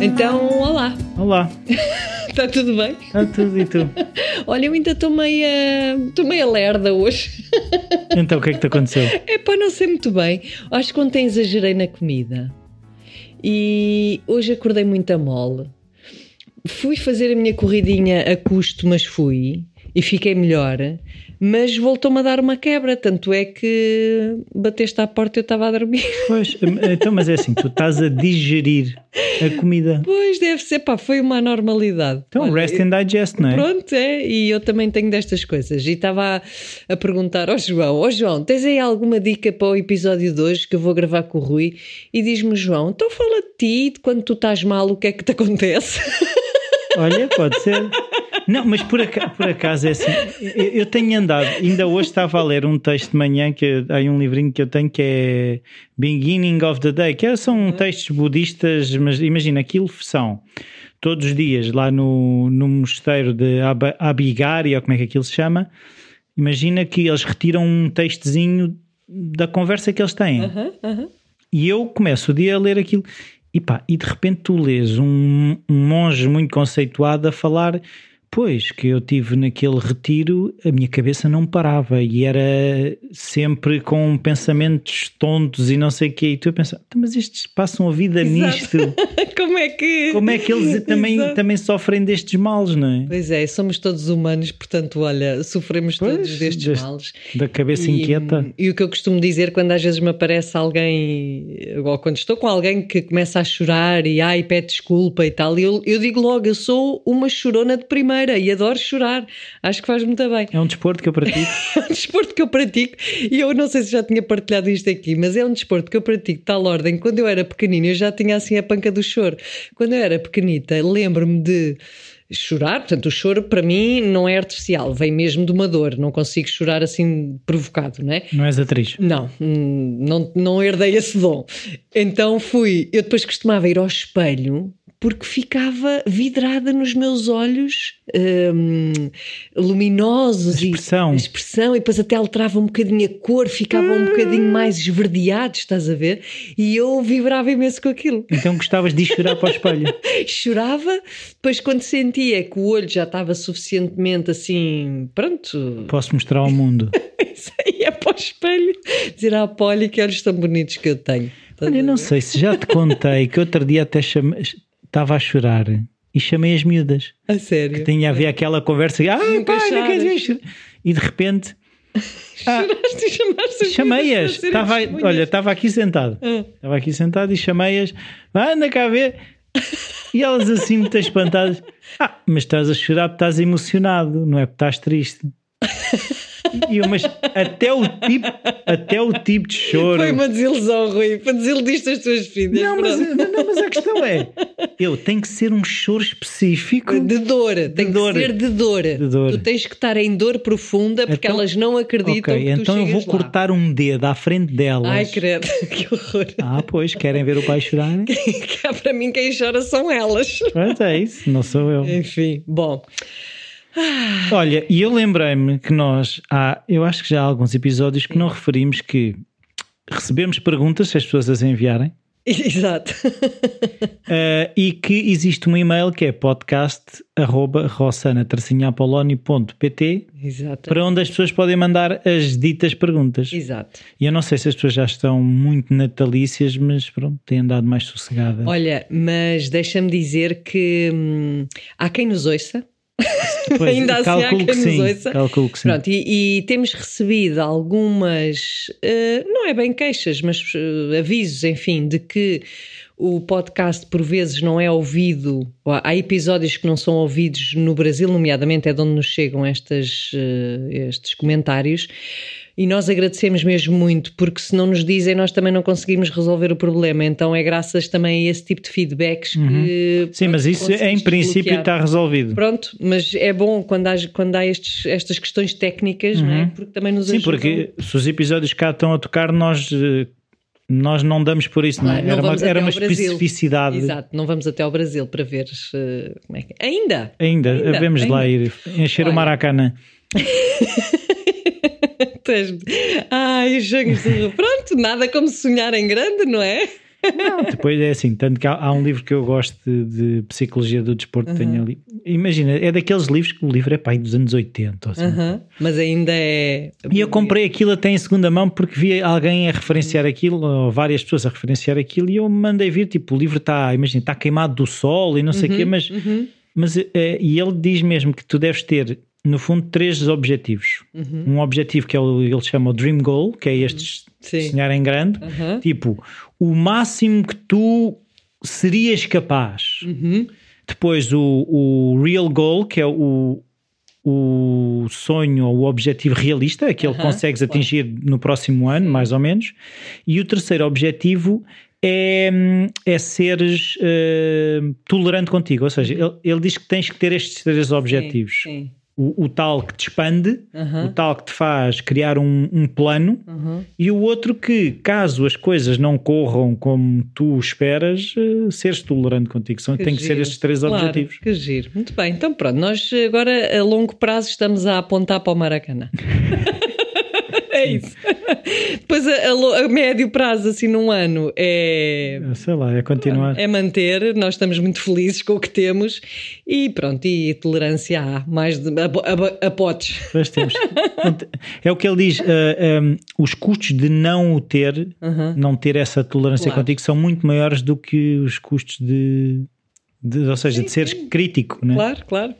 Então, olá. Olá, Está tudo bem? está tudo e tu? Olha, eu ainda estou meia, estou lerda hoje. Então o que é que te aconteceu? É para não sei muito bem. Acho que ontem exagerei na comida. E hoje acordei muito a mole. Fui fazer a minha corridinha a custo, mas fui. E fiquei melhor. Mas voltou-me a dar uma quebra. Tanto é que bateste à porta e eu estava a dormir. Pois, então, mas é assim, tu estás a digerir a comida. Pois, deve ser. Pá, foi uma anormalidade. Então, Olha, rest and digest, não é? Pronto, é, e eu também tenho destas coisas. E estava a, a perguntar ao João: Ó João, tens aí alguma dica para o episódio de hoje que eu vou gravar com o Rui? E diz-me, João, então fala de ti, de quando tu estás mal, o que é que te acontece? Olha, pode ser. Não, mas por acaso, por acaso é assim. Eu, eu tenho andado, ainda hoje estava a ler um texto de manhã, que há um livrinho que eu tenho que é Beginning of the Day, que é- são textos budistas, mas imagina, aquilo são todos os dias lá no, no mosteiro de Ab- Abhigari, ou como é que aquilo se chama. Imagina que eles retiram um textozinho da conversa que eles têm. Aham, aham. E eu começo o dia a ler aquilo e pá, e de repente tu lês um, um monge muito conceituado a falar, pois que eu tive naquele retiro, a minha cabeça não parava e era sempre com pensamentos tontos e não sei o quê. E tu a pensar, "Então, mas estes passam a vida Exato. nisto. Como é que. Como é que eles também, Exato. também sofrem destes males, não é? Pois é, somos todos humanos, portanto, olha, sofremos Pois, todos destes deste- males. Da cabeça E, inquieta. E o que eu costumo dizer quando às vezes me aparece alguém, ou quando estou com alguém que começa a chorar e ai, pede desculpa e tal, eu, eu digo logo, eu sou uma chorona de primeira e adoro chorar. Acho que faz muito bem. É um desporto que eu pratico. É um desporto que eu pratico e eu não sei se já tinha partilhado isto aqui, mas é um desporto que eu pratico de tal ordem. Quando eu era pequenina, eu já tinha assim a panca do choro. Quando eu era pequenita, lembro-me de chorar, portanto, o choro para mim não é artificial, vem mesmo de uma dor, não consigo chorar assim provocado, não é? Não és atriz. Não, não, não herdei esse dom. Então fui. Eu depois costumava ir ao espelho porque ficava vidrada nos meus olhos hum, luminosos A expressão. e a expressão, e depois até alterava um bocadinho a cor, ficavam um bocadinho mais esverdeados, estás a ver? E eu vibrava imenso com aquilo. Então gostavas de chorar para o espelho. Chorava, depois quando sentia que o olho já estava suficientemente assim, pronto, Posso mostrar ao mundo. isso aí é para o espelho dizer à Polly que olhos tão bonitos que eu tenho. Olha, eu não sei se já te contei que outro dia até chame- estava a chorar e chamei as miúdas. A sério. Tinha a ver aquela conversa, ah, Nunca pá, não queres chorar?" E de repente ah, Choraste e chamaste as chamei-as. Estava, olha, estava aqui sentado. Ah. Estava aqui sentado e chamei-as. "Ah, Anda cá ver. E elas assim muito espantadas. Ah, mas estás a chorar porque estás emocionado, não é porque estás triste. E mas até o tipo, até o tipo de choro. Foi uma desilusão, Rui. Para desiludiste as tuas filhas. Não mas, pronto. não, mas a questão é: eu tenho que ser um choro específico. De dor, tem dor. que ser de dor. dor. Tu tens que estar em dor profunda porque Então- elas não acreditam Ok, que tu então eu vou lá. cortar um dedo à frente delas. Ai, credo, que horror. Ah, pois, querem ver o pai chorar? Que é para mim quem chora são elas. Pronto, é isso, não sou eu. Enfim, bom. Olha, e eu lembrei-me que nós, há, eu acho que já há alguns episódios que não referimos que recebemos perguntas, se as pessoas as enviarem, Exato. eh, e que existe um e-mail que é podcast.rossana-apoloni.pt Exato. para onde as pessoas podem mandar as ditas perguntas. Exato. E eu não sei se as pessoas já estão muito natalícias, mas pronto, têm andado mais sossegadas. Olha, mas deixa-me dizer que hum, há quem nos ouça. Pois, ainda assim há quem que nos sim, ouça. calculo que sim. Pronto, e, e temos recebido algumas, eh, não é bem queixas, mas eh, avisos, enfim, de que o podcast por vezes não é ouvido, ou há episódios que não são ouvidos no Brasil, nomeadamente é de onde nos chegam estas, eh, estes comentários. E nós agradecemos mesmo muito, porque se não nos dizem, nós também não conseguimos resolver o problema. Então é graças também a esse tipo de feedbacks que. Uhum. Sim, mas isso em princípio desbloquear. está resolvido. Pronto, mas é bom quando há, quando há estes, estas questões técnicas, não é? Porque também nos Uhum. Sim, ajudam. porque se os episódios cá estão a tocar, nós, eh, nós não damos por isso, não é? Não, era uma, era uma especificidade. Exato, não vamos até ao Brasil para ver se, como é que Ainda! Ainda, Ainda, devemos lá ainda. ir encher Olha. o Maracanã. Tens- Ai, os jogos de... Pronto, nada como sonhar em grande, não é? Não, depois é assim, tanto que há, há um livro que eu gosto de, de Psicologia do Desporto, tenho ali. Imagina, é daqueles livros que o livro é pai dos anos 80. ou assim. Aham. Mas ainda é. E eu comprei aquilo até em segunda mão porque vi alguém a referenciar aquilo, ou várias pessoas a referenciar aquilo, e eu me mandei vir, tipo, o livro está, imagina, está queimado do sol e não sei o quê, mas, mas eh, e ele diz mesmo que tu deves ter, no fundo, três objetivos. Um objetivo que é o, ele chama o Dream Goal, que é este Sim. sonhar em grande, Aham. tipo, o máximo que tu serias capaz. Uhum. Depois o, o Real Goal, que é o, o sonho ou o objetivo realista, que Aham, consegues claro. atingir no próximo ano, mais ou menos. E o terceiro objetivo é, é seres eh, tolerante contigo. Ou seja, ele, ele diz que tens que ter estes três objetivos. Uhum. Sim. O, o tal que te expande, Aham. o tal que te faz criar um, um plano, Uhum. e o outro que, caso as coisas não corram como tu esperas, eh, seres tolerante contigo. São, tem que ser giro. estes três Claro, objetivos. Que giro. Muito bem. Então pronto, nós agora a longo prazo estamos a apontar para o Maracanã. é isso. Depois a, a a médio prazo, assim num ano, é. Sei lá, é continuar. É manter, nós estamos muito felizes com o que temos e pronto, e tolerância há, mais de, a, a, a potes. Temos. É o que ele diz: eh, um, os custos de não o ter, não ter essa tolerância Claro. contigo, são muito maiores do que os custos de. de- ou seja, de seres crítico, né? Claro, claro.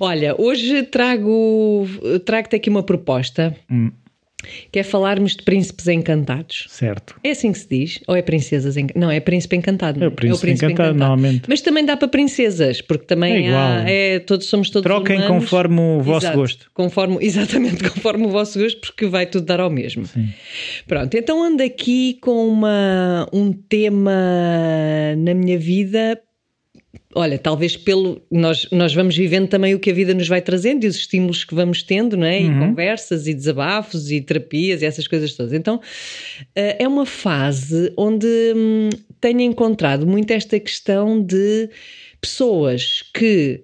Olha, hoje trago trago-te aqui uma proposta Hum. Que é falarmos de príncipes encantados. Certo. É assim que se diz? Ou é princesas encantadas? Não, é príncipe encantado. não É o príncipe encantado, normalmente. Mas também dá para princesas, porque também É igual. há, é, todos somos todos Troquem humanos. conforme o vosso Exato, gosto. Conforme, exatamente, conforme o vosso gosto, porque vai tudo dar ao mesmo. Pronto, então ando aqui com uma, um tema na minha vida. Olha, talvez pelo. Nós, nós vamos vivendo também o que a vida nos vai trazendo e os estímulos que vamos tendo, não é? E conversas e desabafos e terapias e essas coisas todas. Então, eh, é uma fase onde hum, tenho encontrado muito esta questão de pessoas que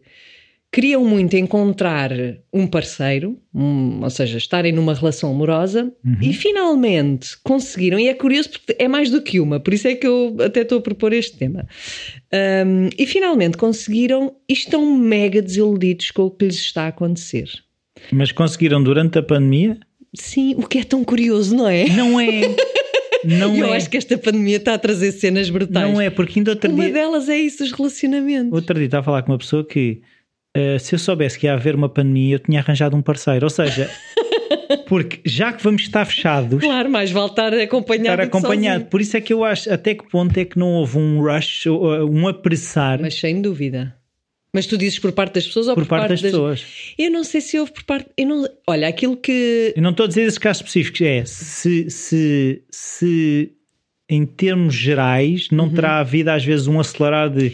queriam muito encontrar um parceiro, um- ou seja, estarem numa relação amorosa e finalmente conseguiram. E é curioso porque é mais do que uma, por isso é que eu até estou a propor este tema. Um, e finalmente conseguiram e estão mega desiludidos com o que lhes está a acontecer. Mas conseguiram durante a pandemia? Sim, o que é tão curioso, não é? Não é. Não eu é. acho que esta pandemia está a trazer cenas brutais. Não é, porque ainda outro Uma dia. delas é isso, os relacionamentos. Outro dia estava a falar com uma pessoa que eh, se eu soubesse que ia haver uma pandemia, eu tinha arranjado um parceiro. Ou seja, porque já que vamos estar fechados, Claro, mais vale estar acompanhado. estar acompanhado. Por isso é que eu acho até que ponto é que não houve um rush, um apressar Mas sem dúvida. Mas tu dizes por parte das pessoas ou por por, parte das pessoas. Eu não sei se houve por parte. Eu não... Olha, aquilo que. Eu não estou a dizer esses casos específicos, é se, se, se em termos gerais Uhum. não terá havido às vezes um acelerar de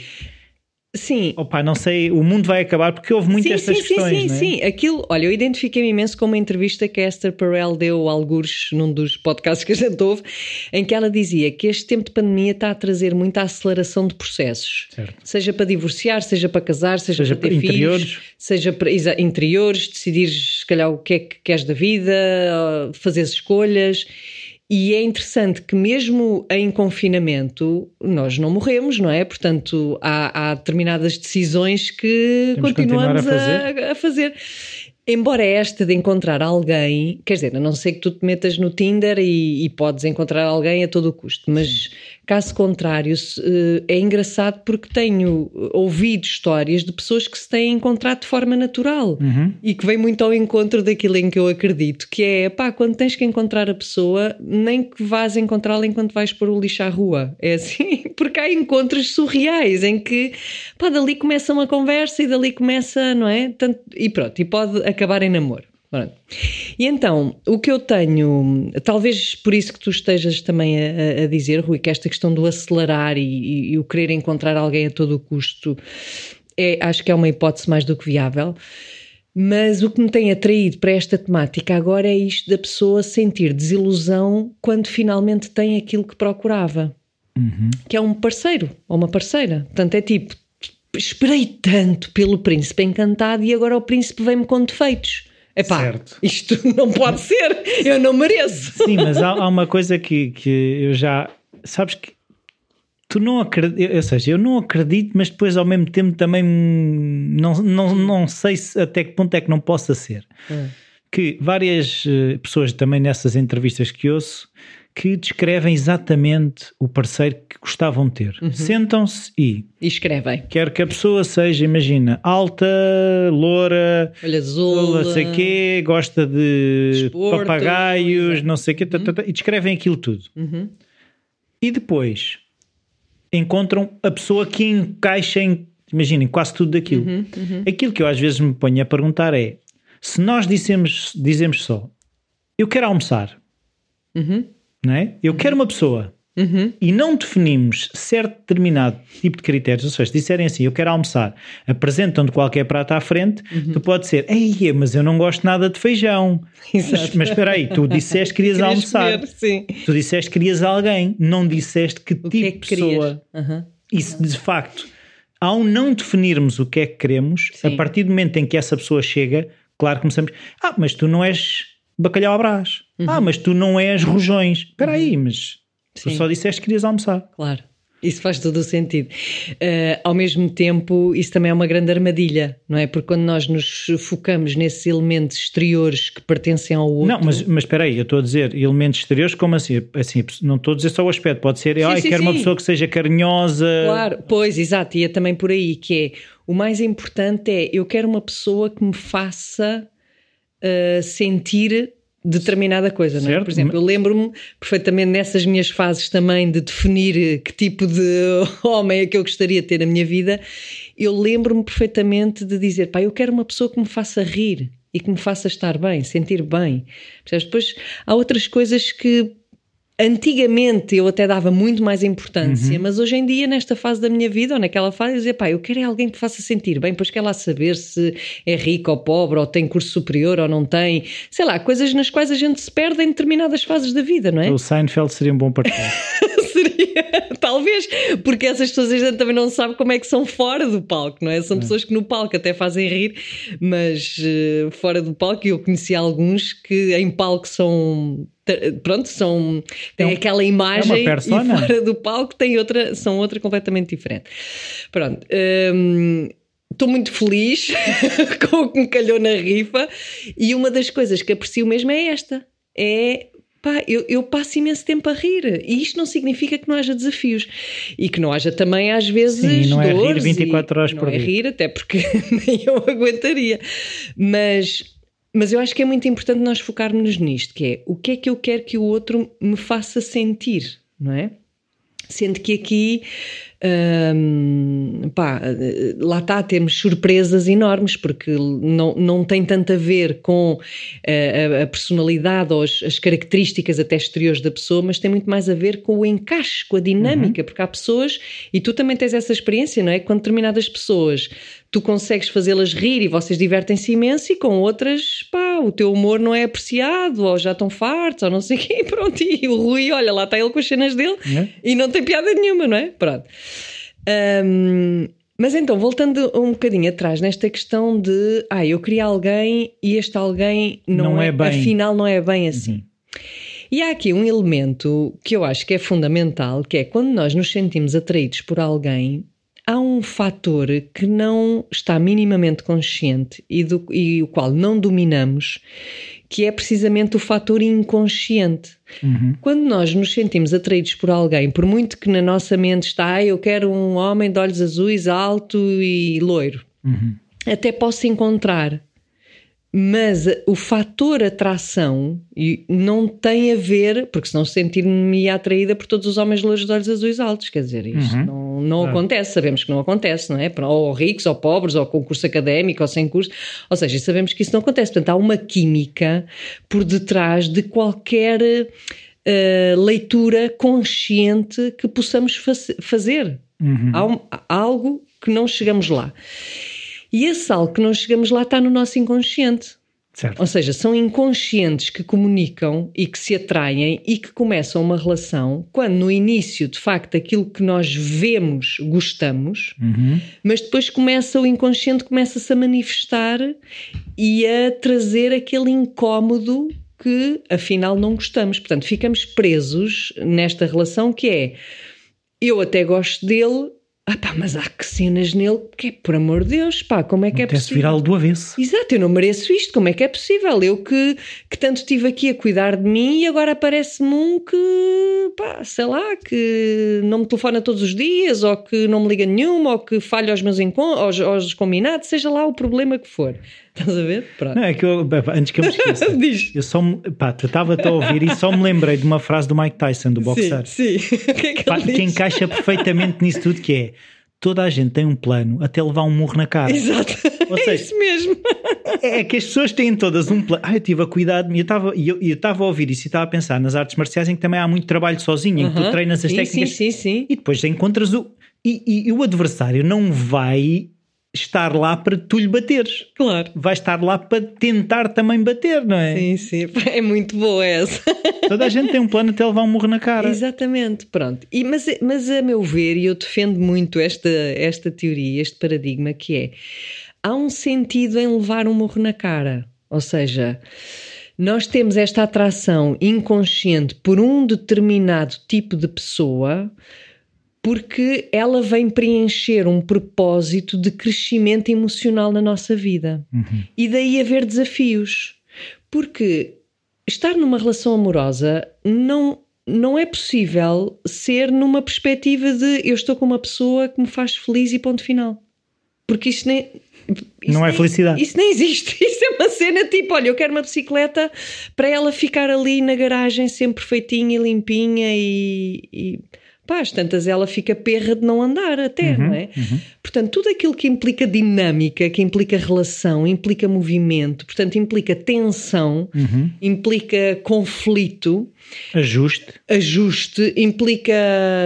Sim. opá, não sei, o mundo vai acabar porque houve muitas Sim, estas sim, sim, questões. sim, não é? sim. Aquilo, olha, eu identifiquei-me imenso com uma entrevista que a Esther Perel deu a algures num dos podcasts que a gente ouve, em que ela dizia que este tempo de pandemia está a trazer muita aceleração de processos. Certo. Seja para divorciar, seja para casar, seja, Seja para ter interiores. filhos, seja para interiores, decidires se calhar o que é que queres da vida, fazer escolhas. E é interessante que mesmo em confinamento nós não morremos, não é? Portanto, há, há determinadas decisões que Temos que continuar a continuamos a, a fazer. Embora esta de encontrar alguém, quer dizer, a não ser que tu te metas no Tinder e, e podes encontrar alguém a todo o custo, mas caso contrário, eh, é engraçado porque tenho ouvido histórias de pessoas que se têm encontrado de forma natural e que vem muito ao encontro daquilo em que eu acredito, que é pá, quando tens que encontrar a pessoa, nem que vás encontrá-la enquanto vais pôr o lixo à rua. É assim, porque há encontros surreais em que pá, dali começa uma conversa e dali começa, não é? Tanto, e pronto, e pode acabar em namoro. E então, o que eu tenho, talvez por isso que tu estejas também a, a- dizer, Rui, que esta questão do acelerar e, e- e o querer encontrar alguém a todo o custo, é, acho que é uma hipótese mais do que viável. Mas o que me tem atraído para esta temática agora é isto da pessoa sentir desilusão quando finalmente tem aquilo que procurava, que é um parceiro ou uma parceira. Portanto, é tipo, esperei tanto pelo príncipe encantado e agora o príncipe vem-me com defeitos. Epá, Certo. isto não pode ser, eu não mereço. Sim, mas há, há uma coisa que, que eu já. Sabes que tu não acreditas, ou seja, eu não acredito, mas depois ao mesmo tempo também não, não, não sei se, até que ponto é que não possa ser. Hum. Que várias eh, pessoas também nessas entrevistas que ouço que descrevem exatamente o parceiro que gostavam de ter. Uhum. Sentam-se e... E escrevem. Quer que a pessoa seja, imagina, alta, loura, olho azul, não sei quê, gosta de papagaios, não sei quê, uhum. e descrevem aquilo tudo. Uhum. E depois encontram a pessoa que encaixa em, imaginem, quase tudo daquilo. Uhum, uhum. Aquilo que eu às vezes me ponho a perguntar é, se nós dizemos, dizemos só, eu quero almoçar, uhum não é? Eu quero uma pessoa uhum. e não definimos certo determinado tipo de critérios, ou seja, se disserem assim, eu quero almoçar, apresentam-te qualquer prato à frente, uhum. tu pode ser, ei, mas eu não gosto nada de feijão. Mas, mas espera aí, tu disseste que querias almoçar. Comer. Tu disseste que querias alguém, não disseste que o tipo que é de pessoa. Uhum. Isso, de facto, ao não definirmos o que é que queremos, sim. a partir do momento em que essa pessoa chega, claro, começamos, ah, mas tu não és bacalhau à brás. Uhum. Ah, mas tu não és rojões. Espera aí, uhum. mas tu só disseste que querias almoçar. Claro. Isso faz todo o sentido. Uh, ao mesmo tempo, isso também é uma grande armadilha, não é? Porque quando nós nos focamos nesses elementos exteriores que pertencem ao outro. Não, mas, mas espera aí, eu estou a dizer elementos exteriores, como assim? assim não estou a dizer só o aspecto, pode ser, ah, quero sim. uma pessoa que seja carinhosa. Claro, pois, exato, e é também por aí que é o mais importante é eu quero uma pessoa que me faça uh, sentir determinada coisa, não é? Por exemplo, eu lembro-me perfeitamente nessas minhas fases também de definir que tipo de homem é que eu gostaria de ter na minha vida, eu lembro-me perfeitamente de dizer, pá, eu quero uma pessoa que me faça rir e que me faça estar bem, sentir bem. Depois há outras coisas que Antigamente eu até dava muito mais importância, uhum. mas hoje em dia, nesta fase da minha vida, ou naquela fase, eu dizia, pá, eu quero é alguém que me faça sentir bem, pois quer lá saber se é rico ou pobre, ou tem curso superior ou não tem, sei lá, coisas nas quais a gente se perde em determinadas fases da vida, não é? O Seinfeld seria um bom partido. talvez, porque essas pessoas a gente também não sabe como é que são fora do palco, não é? São pessoas que no palco até fazem rir, mas uh, fora do palco, eu conheci alguns que em palco são pronto, são tem é um, aquela imagem é e fora do palco tem outra, são outra completamente diferente. Pronto. Hum, Estou muito feliz com o que me calhou na rifa e uma das coisas que aprecio mesmo é esta: é pá, eu, eu, passo imenso tempo a rir. E isto não significa que não haja desafios. E que não haja também, às vezes, Sim, não é rir 24 horas por dia. Não é rir, até porque nem eu aguentaria. Mas mas eu acho que é muito importante nós focarmos nisto, que é o que é que eu quero que o outro me faça sentir, não é? Sendo que aqui, hum, pá, lá está, temos surpresas enormes, porque não, não tem tanto a ver com a, a personalidade ou as, as, características até exteriores da pessoa, mas tem muito mais a ver com o encaixe, com a dinâmica, uhum. porque há pessoas, e tu também tens essa experiência, não é? Quando determinadas pessoas tu consegues fazê-las rir e vocês divertem-se imenso, e com outras, pá, o teu humor não é apreciado, ou já estão fartos, ou não sei o quê, e pronto. E o Rui, olha, lá está ele com as cenas dele é? e não tem piada nenhuma, não é? Pronto. Um, mas então, voltando um bocadinho atrás nesta questão de, ah, eu queria alguém e este alguém não, não é, é, bem. afinal não é bem assim. Uhum. E há aqui um elemento que eu acho que é fundamental, que é quando nós nos sentimos atraídos por alguém, há um fator que não está minimamente consciente e, do, e o qual não dominamos, que é precisamente o fator inconsciente. Uhum. Quando nós nos sentimos atraídos por alguém, por muito que na nossa mente está, ah, eu quero um homem de olhos azuis, alto e loiro, uhum. até posso encontrar mas o fator atração não tem a ver, porque senão sentir-me atraída por todos os homens loiros de olhos azuis altos, quer dizer, isto uhum. não, não acontece, sabemos que não acontece, não é? Ou ricos, ou pobres, ou com curso académico, ou sem curso, ou seja, sabemos que isso não acontece. Portanto, há uma química por detrás de qualquer uh, leitura consciente que possamos fazer. Uhum. Há, um, há algo que não chegamos lá. E esse algo que não chegamos lá está no nosso inconsciente. Certo. Ou seja, são inconscientes que comunicam e que se atraem e que começam uma relação quando no início, de facto, aquilo que nós vemos, gostamos, uhum. mas depois começa o inconsciente começa-se a manifestar e a trazer aquele incómodo que afinal não gostamos. Portanto, ficamos presos nesta relação que é eu até gosto dele, ah pá, mas há que cenas nele que é, por amor de Deus, pá, como é que é Até se possível? virá-lo do avesso. Exato, eu não mereço isto, como é que é possível? Eu que, que tanto estive aqui a cuidar de mim e agora aparece-me um que, pá, sei lá, que não me telefona todos os dias, ou que não me liga nenhuma, ou que falha aos meus encontros, aos, aos combinados, seja lá o problema que for. Estás a ver? Pronto. Não, é que eu, antes que eu me esqueça, eu só me, pá, estava-te a ouvir e só me lembrei de uma frase do Mike Tyson, do boxer. Sim, sim. Que é que Pá, que encaixa perfeitamente nisso tudo que é toda a gente tem um plano até levar um murro na cara. Exato. Ou é seja, isso mesmo. É que as pessoas têm todas um plano. Ah, eu estive a cuidar mim. Eu estava e eu, eu estava a ouvir isso e estava a pensar nas artes marciais em que também há muito trabalho sozinho, em que tu treinas as sim, técnicas Sim, sim, sim. e depois encontras o. E, e- e o adversário não vai estar lá para tu lhe bateres. Claro. Vai estar lá para tentar também bater, não é? Sim, sim. É muito boa essa. Toda a gente tem um plano até levar um murro na cara. Exatamente, pronto. E, mas, mas a meu ver, e eu defendo muito esta, esta teoria, este paradigma, que é há um sentido em levar um morro na cara. Ou seja, nós temos esta atração inconsciente por um determinado tipo de pessoa porque ela vem preencher um propósito de crescimento emocional na nossa vida. E daí haver desafios. Porque estar numa relação amorosa não, não é possível ser numa perspectiva de eu estou com uma pessoa que me faz feliz e ponto final. Porque isso nem. isso Não é nem- felicidade. Isso nem existe. Isso é uma cena tipo: olha, eu quero uma bicicleta para ela ficar ali na garagem sempre perfeitinha e limpinha e. e pá, às tantas ela fica perra de não andar até, não é? Portanto, tudo aquilo que implica dinâmica, que implica relação, implica movimento, portanto, implica tensão, implica conflito, Ajuste. ajuste, implica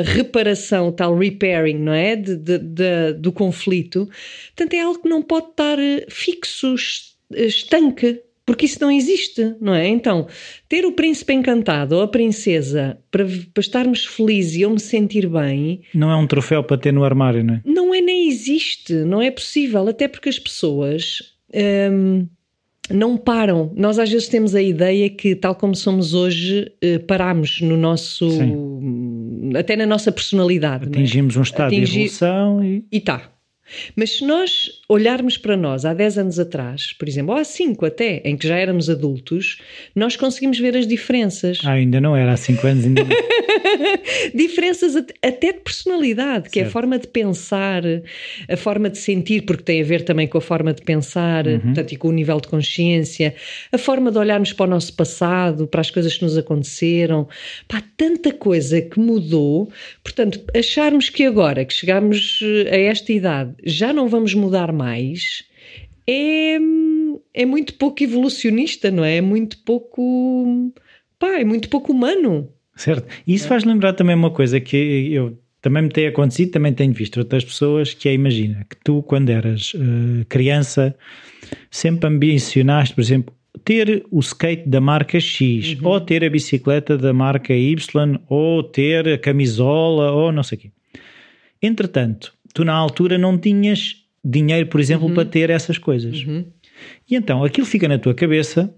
reparação, tal repairing, não é? De, de- de- do conflito. Portanto, é algo que não pode estar fixo, es- estanque, porque isso não existe, não é? Então, ter o príncipe encantado ou a princesa para, para estarmos felizes e eu me sentir bem, Não é um troféu para ter no armário, não é? não é nem existe, não é possível, até porque as pessoas hum, não param. Nós às vezes temos a ideia que, tal como somos hoje, eh, paramos no nosso. até na nossa personalidade. não é? Atingimos um estado de evolução e. E tá. Mas se nós olharmos para nós há 10 anos atrás, por exemplo, ou há 5 até, em que já éramos adultos, nós conseguimos ver as diferenças. Ah, ainda não era há 5 anos, ainda não. diferenças at- até de personalidade, que é a Certo. forma de pensar, a forma de sentir, porque tem a ver também com a forma de pensar, portanto, e com o nível de consciência, a forma de olharmos para o nosso passado, para as coisas que nos aconteceram. Pá, tanta coisa que mudou. Portanto, acharmos que agora que chegamos eh, a esta idade já não vamos mudar mais. É, é muito pouco evolucionista, não é? É muito pouco. Pá, é muito pouco humano. Certo. E isso faz lembrar também uma coisa que eu também me tem acontecido, também tenho visto outras pessoas, que é, imagina, que tu quando eras eh, criança sempre ambicionaste, por exemplo, ter o skate da marca X, ou ter a bicicleta da marca Y, ou ter a camisola, ou não sei o quê. Entretanto, tu na altura não tinhas dinheiro, por exemplo, para ter essas coisas. E então aquilo fica na tua cabeça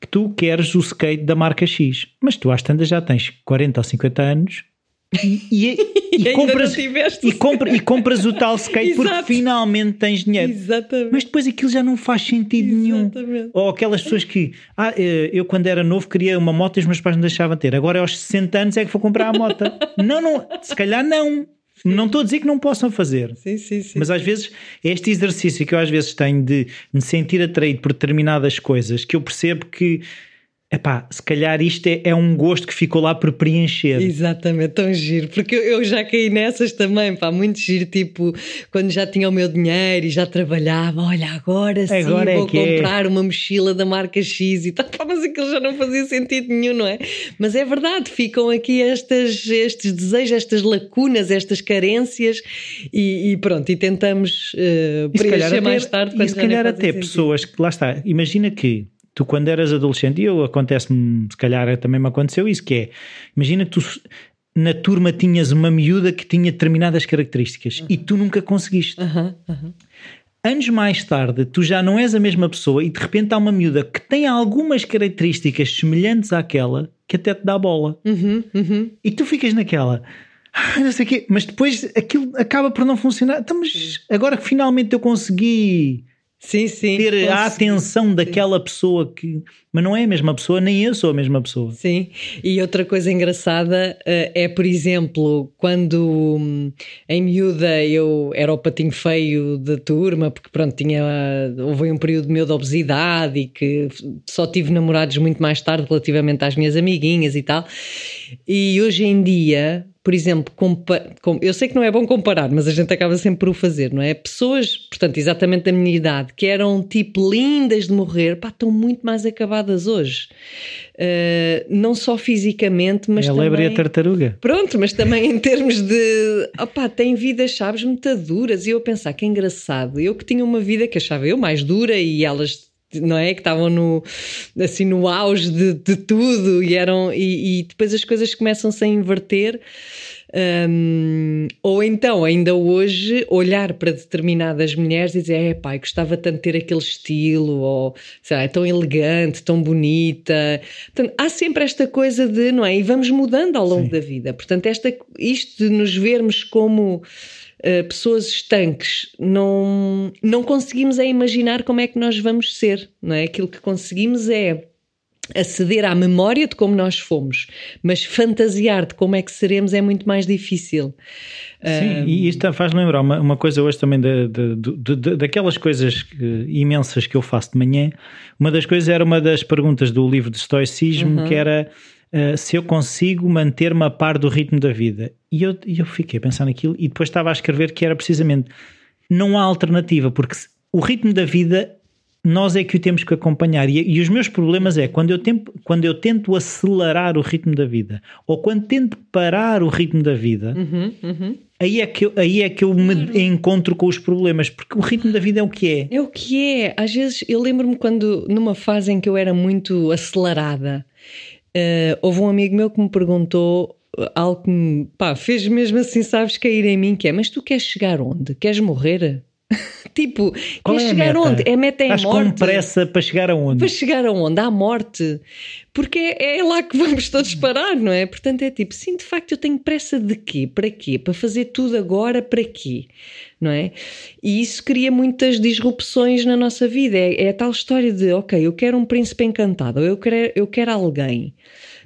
que tu queres o skate da marca X, mas tu às tantas já tens 40 ou 50 anos e, e- e ainda compras, e, compra- e compras o tal skate porque finalmente tens dinheiro. Exatamente. Mas depois aquilo já não faz sentido nenhum. Exatamente. Ou aquelas pessoas que, ah, eh, eu quando era novo queria uma moto e os meus pais não deixavam ter, agora aos 60 anos é que vou comprar a moto. não, não, se calhar não. Não estou a dizer que não possam fazer. Sim, sim, sim. Mas às vezes este exercício que eu às vezes tenho de me sentir atraído por determinadas coisas que eu percebo que epá, se calhar isto é, é um gosto que ficou lá por preencher. Exatamente, tão giro. Porque eu, eu já caí nessas também, pá, muito giro. Tipo, quando já tinha o meu dinheiro e já trabalhava, olha, agora sim Agora é vou é. comprar uma mochila da marca X e tal. Pá, mas aquilo já não fazia sentido nenhum, não é? Mas é verdade, ficam aqui estas, estes desejos, estas lacunas, estas carências e, e pronto, e tentamos uh, E calhar preencher até, mais tarde. e se calhar até sentido. pessoas que, lá está, imagina que tu quando eras adolescente, e eu acontece-me, se calhar também me aconteceu isso, que é, imagina que tu na turma tinhas uma miúda que tinha determinadas características e tu nunca conseguiste. Aham, aham. Anos mais tarde, tu já não és a mesma pessoa e de repente há uma miúda que tem algumas características semelhantes àquela que até te dá bola. Uhum, uhum. E tu ficas naquela. ah, não sei o quê, mas depois aquilo acaba por não funcionar. Então, mas agora que finalmente eu consegui sim, sim, ter a atenção daquela pessoa que. Mas não é a mesma pessoa, nem eu sou a mesma pessoa. Sim, e outra coisa engraçada uh, é, por exemplo, quando um, em miúda eu era o patinho feio da turma, porque pronto, tinha, houve um período meu de obesidade e que só tive namorados muito mais tarde relativamente às minhas amiguinhas e tal. E hoje em dia, por exemplo, eu sei que não é bom comparar, mas a gente acaba sempre por o fazer, não é? Pessoas, portanto, exatamente da minha idade, que eram tipo lindas de morrer, pá, estão muito mais acabadas hoje. Uh, não só fisicamente, mas é a também... lebre e a tartaruga. Pronto, mas também em termos de... Opá, têm vidas, sabes, muito duras. E eu a pensar que é engraçado. Eu que tinha uma vida que achava eu mais dura e elas não é? Que estavam no, assim, no auge de, de tudo e eram e, e, depois as coisas começam-se a inverter. Um, ou então, ainda hoje, olhar para determinadas mulheres e dizer: é pai, gostava tanto de ter aquele estilo, ou sei lá, é tão elegante, tão bonita. Portanto, há sempre esta coisa de, não é? E vamos mudando ao longo Sim. da vida. Portanto, esta, isto de nos vermos como uh, pessoas estanques, não, não conseguimos é imaginar como é que nós vamos ser, não é? Aquilo que conseguimos é aceder à memória de como nós fomos, mas fantasiar de como é que seremos é muito mais difícil. Sim, um... e isto faz lembrar uma, uma coisa hoje também de, de, de, daquelas coisas imensas que eu faço de manhã. Uma das coisas era uma das perguntas do livro de Stoicismo, uhum. que era uh, se eu consigo manter-me a par do ritmo da vida. E eu, eu fiquei a pensar naquilo e depois estava a escrever que era precisamente não há alternativa, porque o ritmo da vida nós é que o temos que acompanhar. E, e, os meus problemas é quando eu, tempo, quando eu tento acelerar o ritmo da vida ou quando tento parar o ritmo da vida, uhum, uhum. Aí, é que eu, aí é que eu me encontro com os problemas, porque o ritmo da vida é o que é. É o que é. Às vezes eu lembro-me quando, numa fase em que eu era muito acelerada, Uh, houve um amigo meu que me perguntou algo que me pá, fez mesmo assim, sabes, cair em mim, que é, mas tu queres chegar onde? Queres morrer? tipo, Qual é chegar meta? onde? É meta em Estás morte. com pressa para chegar aonde? Para chegar aonde? À morte. Porque é, é, lá que vamos todos parar, não é? Portanto, é tipo, sim, de facto, eu tenho pressa de quê? Para quê? Para fazer tudo agora, para quê? Não é? E isso cria muitas disrupções na nossa vida. É, é a tal história de, ok, eu quero um príncipe encantado, ou eu quero, eu quero alguém,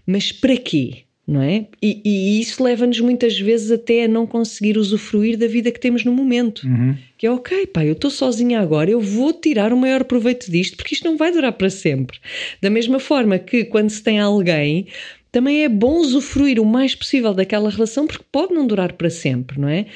mas para quê? Não é? E, e isso leva-nos muitas vezes até a não conseguir usufruir da vida que temos no momento. Uhum. Que é ok, pá, eu estou sozinha agora, eu vou tirar o maior proveito disto, porque isto não vai durar para sempre. Da mesma forma que quando se tem alguém, também é bom usufruir o mais possível daquela relação, porque pode não durar para sempre, não é?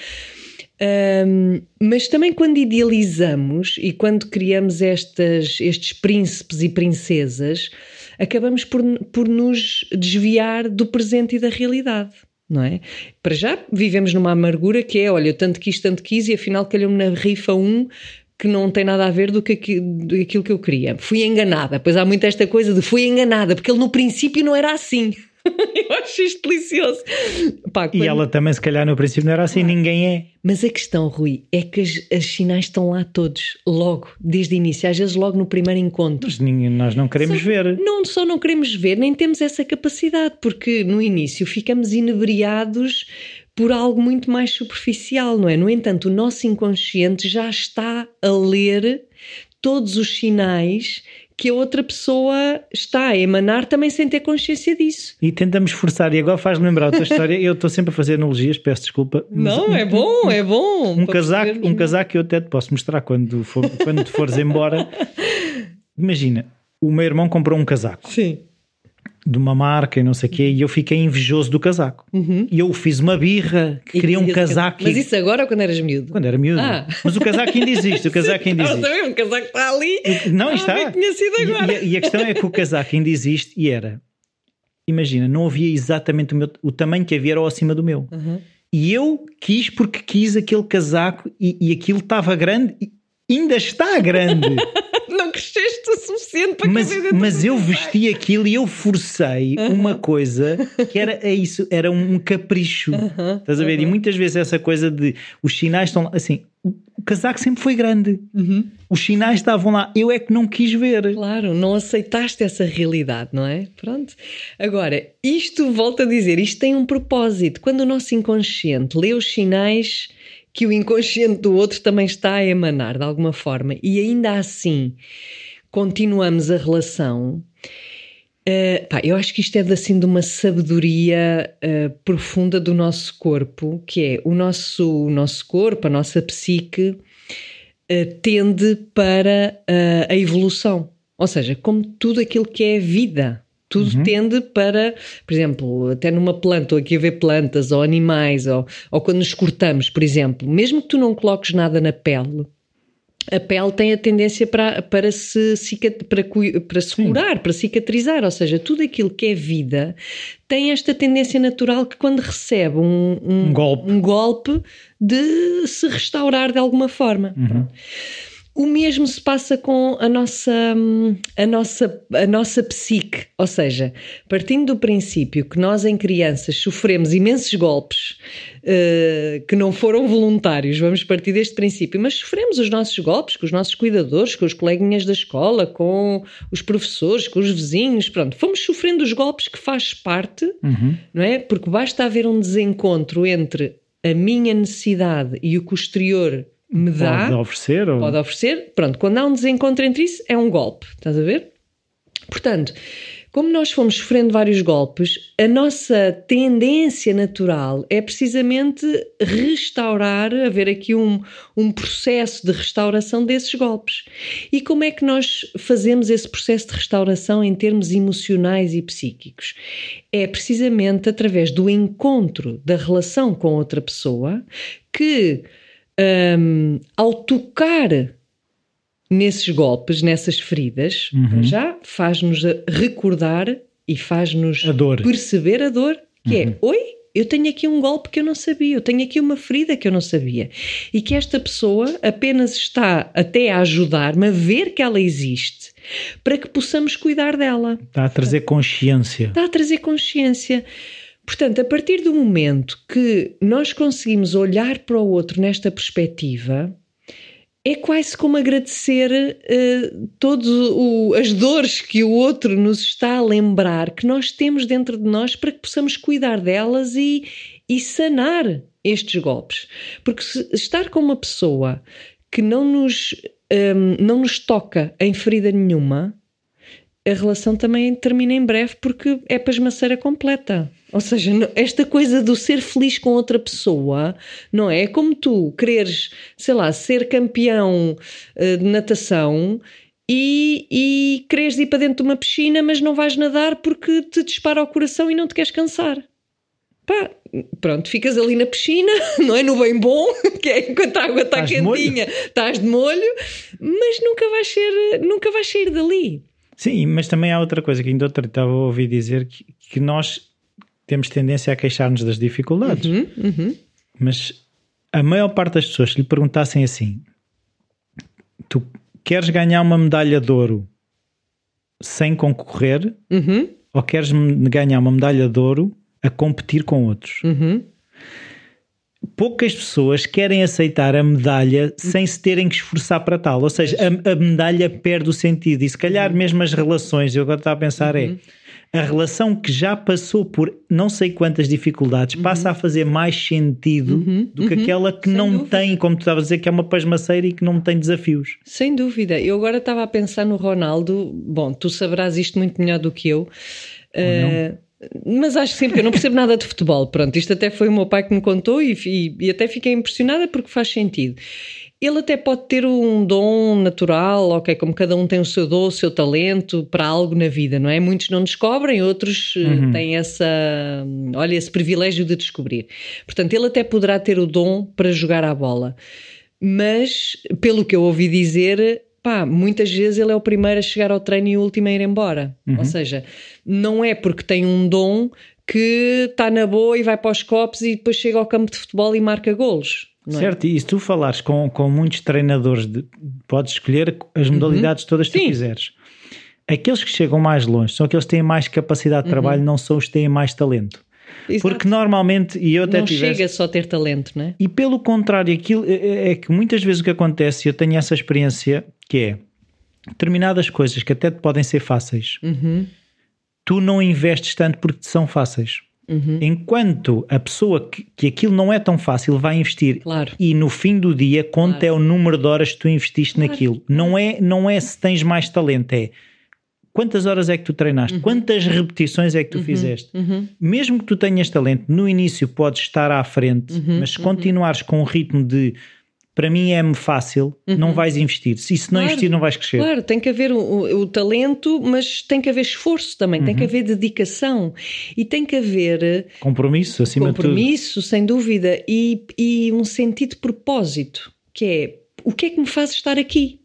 Um, mas também quando idealizamos e quando criamos estas, estes príncipes e princesas, acabamos por, por nos desviar do presente e da realidade. Não é? Para já vivemos numa amargura que é, olha, tanto quis, tanto quis, e afinal calhou-me na rifa um que não tem nada a ver do que aquilo que eu queria. Fui enganada. Pois há muito esta coisa de fui enganada, porque ele no princípio não era assim. eu acho isto delicioso. Pá, quando... E ela também, se calhar, no princípio não era assim, claro. ninguém é. Mas a questão, Rui, é que as, as sinais estão lá todos, logo, desde o início, às vezes logo no primeiro encontro. Mas nós não queremos só, ver. Não só não queremos ver, nem temos essa capacidade, porque no início ficamos inebriados por algo muito mais superficial, não é? No entanto, o nosso inconsciente já está a ler todos os sinais que a outra pessoa está a emanar também sem ter consciência disso. E tentamos forçar, e agora faz-me lembrar outra história. eu estou sempre a fazer analogias, peço desculpa. Não, é bom, é bom. Um casaco, um casaco que eu até te posso mostrar quando, for, quando fores embora. Imagina, o meu irmão comprou um casaco. Sim de uma marca e não sei o quê, e eu fiquei invejoso do casaco. Uhum. E eu fiz uma birra, que queria um casaco. Mas isso agora ou quando eras miúdo? Quando era miúdo. Ah. Mas o casaco ainda existe, o casaco ainda existe. Não, o casaco está ali. Não, ah, está. Tinha sido agora. E, e, a questão é que o casaco ainda existe e era, imagina, não havia exatamente o, meu, o tamanho que havia era acima do meu. Uhum. E eu quis porque quis aquele casaco e, e aquilo estava grande e ainda está grande. suficiente para mas, mas eu vesti aquilo e eu forcei uma coisa que era é isso, era um capricho. Estás a ver? E muitas vezes essa coisa de os sinais estão assim, o casaco sempre foi grande. Uhum. Os sinais estavam lá. Eu é que não quis ver. Claro, não aceitaste essa realidade, não é? Pronto. Agora, isto, volto a dizer, isto tem um propósito. Quando o nosso inconsciente lê os sinais que o inconsciente do outro também está a emanar de alguma forma e ainda assim continuamos a relação. Uh, pá, eu acho que isto é assim de uma sabedoria uh, profunda do nosso corpo, que é o nosso, o nosso corpo, a nossa psique, uh, tende para a evolução. Ou seja, como tudo aquilo que é vida. Tudo uhum. tende para, por exemplo, até numa planta, ou aqui a ver plantas, ou animais, ou, ou quando nos cortamos, por exemplo, mesmo que tu não coloques nada na pele, a pele tem a tendência para, para, se, para, para se curar, para cicatrizar, ou seja, tudo aquilo que é vida tem esta tendência natural que quando recebe um, um, um golpe. um golpe de se restaurar de alguma forma. Uhum. O mesmo se passa com a nossa, a, nossa, a nossa psique, ou seja, partindo do princípio que nós em crianças sofremos imensos golpes uh, que não foram voluntários, vamos partir deste princípio, mas sofremos os nossos golpes com os nossos cuidadores, com os coleguinhas da escola, com os professores, com os vizinhos, pronto, fomos sofrendo os golpes que faz parte, uhum. não é? Porque basta haver um desencontro entre a minha necessidade e o que o exterior me dá. Pode oferecer? Ou... Pode oferecer. Pronto, quando há um desencontro entre isso, é um golpe. Estás a ver? Portanto, como nós fomos sofrendo vários golpes, a nossa tendência natural é precisamente restaurar, haver aqui um, um processo de restauração desses golpes. E como é que nós fazemos esse processo de restauração em termos emocionais e psíquicos? É precisamente através do encontro da relação com outra pessoa que um, ao tocar nesses golpes, nessas feridas, uhum. já faz-nos recordar e faz-nos perceber a dor, que é, uhum. é, oi, eu tenho aqui um golpe que eu não sabia, eu tenho aqui uma ferida que eu não sabia. E que esta pessoa apenas está até a ajudar-me a ver que ela existe, para que possamos cuidar dela. Está a trazer consciência. Está a trazer consciência. Portanto, a partir do momento que nós conseguimos olhar para o outro nesta perspectiva, é quase como agradecer uh, todas as dores que o outro nos está a lembrar que nós temos dentro de nós para que possamos cuidar delas e, e sanar estes golpes. Porque estar com uma pessoa que não nos, um, ehm, não nos toca em ferida nenhuma, a relação também termina em breve porque é pasmaceira completa. Ou seja, esta coisa do ser feliz com outra pessoa, não é? É como tu quereres, sei lá, ser campeão uh, de natação e, e quereres ir para dentro de uma piscina, mas não vais nadar porque te dispara o coração e não te queres cansar. Pá, pronto, ficas ali na piscina, não é? No bem bom, que é enquanto a água está quentinha, estás de molho, mas nunca vais, ser, nunca vais sair dali. Sim, mas também há outra coisa que ainda estava a ouvir dizer que, que nós temos tendência a queixar-nos das dificuldades. Uhum, uhum. Mas a maior parte das pessoas, se lhe perguntassem assim: tu queres ganhar uma medalha de ouro sem concorrer uhum. ou queres ganhar uma medalha de ouro a competir com outros? Uhum. Poucas pessoas querem aceitar a medalha sem se terem que esforçar para tal. Ou seja, a, a medalha perde o sentido. E se calhar uhum. mesmo as relações, eu agora estava a pensar, é uhum a relação que já passou por não sei quantas dificuldades uhum. passa a fazer mais sentido uhum. do que uhum. aquela que Sem não dúvida. tem, como tu estavas a dizer, que é uma pasmaceira e que não tem desafios. Sem dúvida. Eu agora estava a pensar no Ronaldo. Bom, tu saberás isto muito melhor do que eu. Uh, mas acho que sempre, eu não percebo nada de futebol. Pronto, isto até foi o meu pai que me contou e, e, e até fiquei impressionada porque faz sentido. Ele até pode ter um dom natural, ok, como cada um tem o seu dom, o seu talento para algo na vida, não é? Muitos não descobrem, outros eh, uhum. têm essa, olha, esse privilégio de descobrir. Portanto, ele até poderá ter o dom para jogar à bola. Mas, pelo que eu ouvi dizer, pá, muitas vezes ele é o primeiro a chegar ao treino e o último a ir embora. Uhum. Ou seja, não é porque tem um dom que está na boa e vai para os copos e depois chega ao campo de futebol e marca golos. É? Certo, e se tu falares com, com muitos treinadores, de, podes escolher as modalidades uhum. todas que Sim. tu quiseres. Aqueles que chegam mais longe são aqueles que têm mais capacidade de uhum. trabalho, não são os que têm mais talento. Exato. Porque normalmente, e eu até não tivesse, chega só a ter talento, não é? E pelo contrário, aquilo é, é- é que muitas vezes o que acontece, eu tenho essa experiência, que é determinadas coisas que até podem ser fáceis, Uhum. Tu não investes tanto porque te são fáceis. Uhum. Enquanto a pessoa que, que aquilo não é tão fácil vai investir Claro. e no fim do dia conta é o número de horas que tu investiste naquilo. Não é, não é se tens mais talento, é quantas horas é que tu treinaste, quantas repetições é que tu fizeste. Uhum. Mesmo que tu tenhas talento, no início podes estar à frente, Uhum, mas se continuares com o ritmo de para mim é-me fácil, não vais investir. Se isso não Uhum. Claro. investir, não vais crescer. Claro, tem que haver o, o- o talento, mas tem que haver esforço também, tem que Uhum. haver dedicação e tem que haver eh, Compromisso, acima de tudo. compromisso, sem dúvida, e, e um sentido de propósito, que é o que é que me faz estar aqui?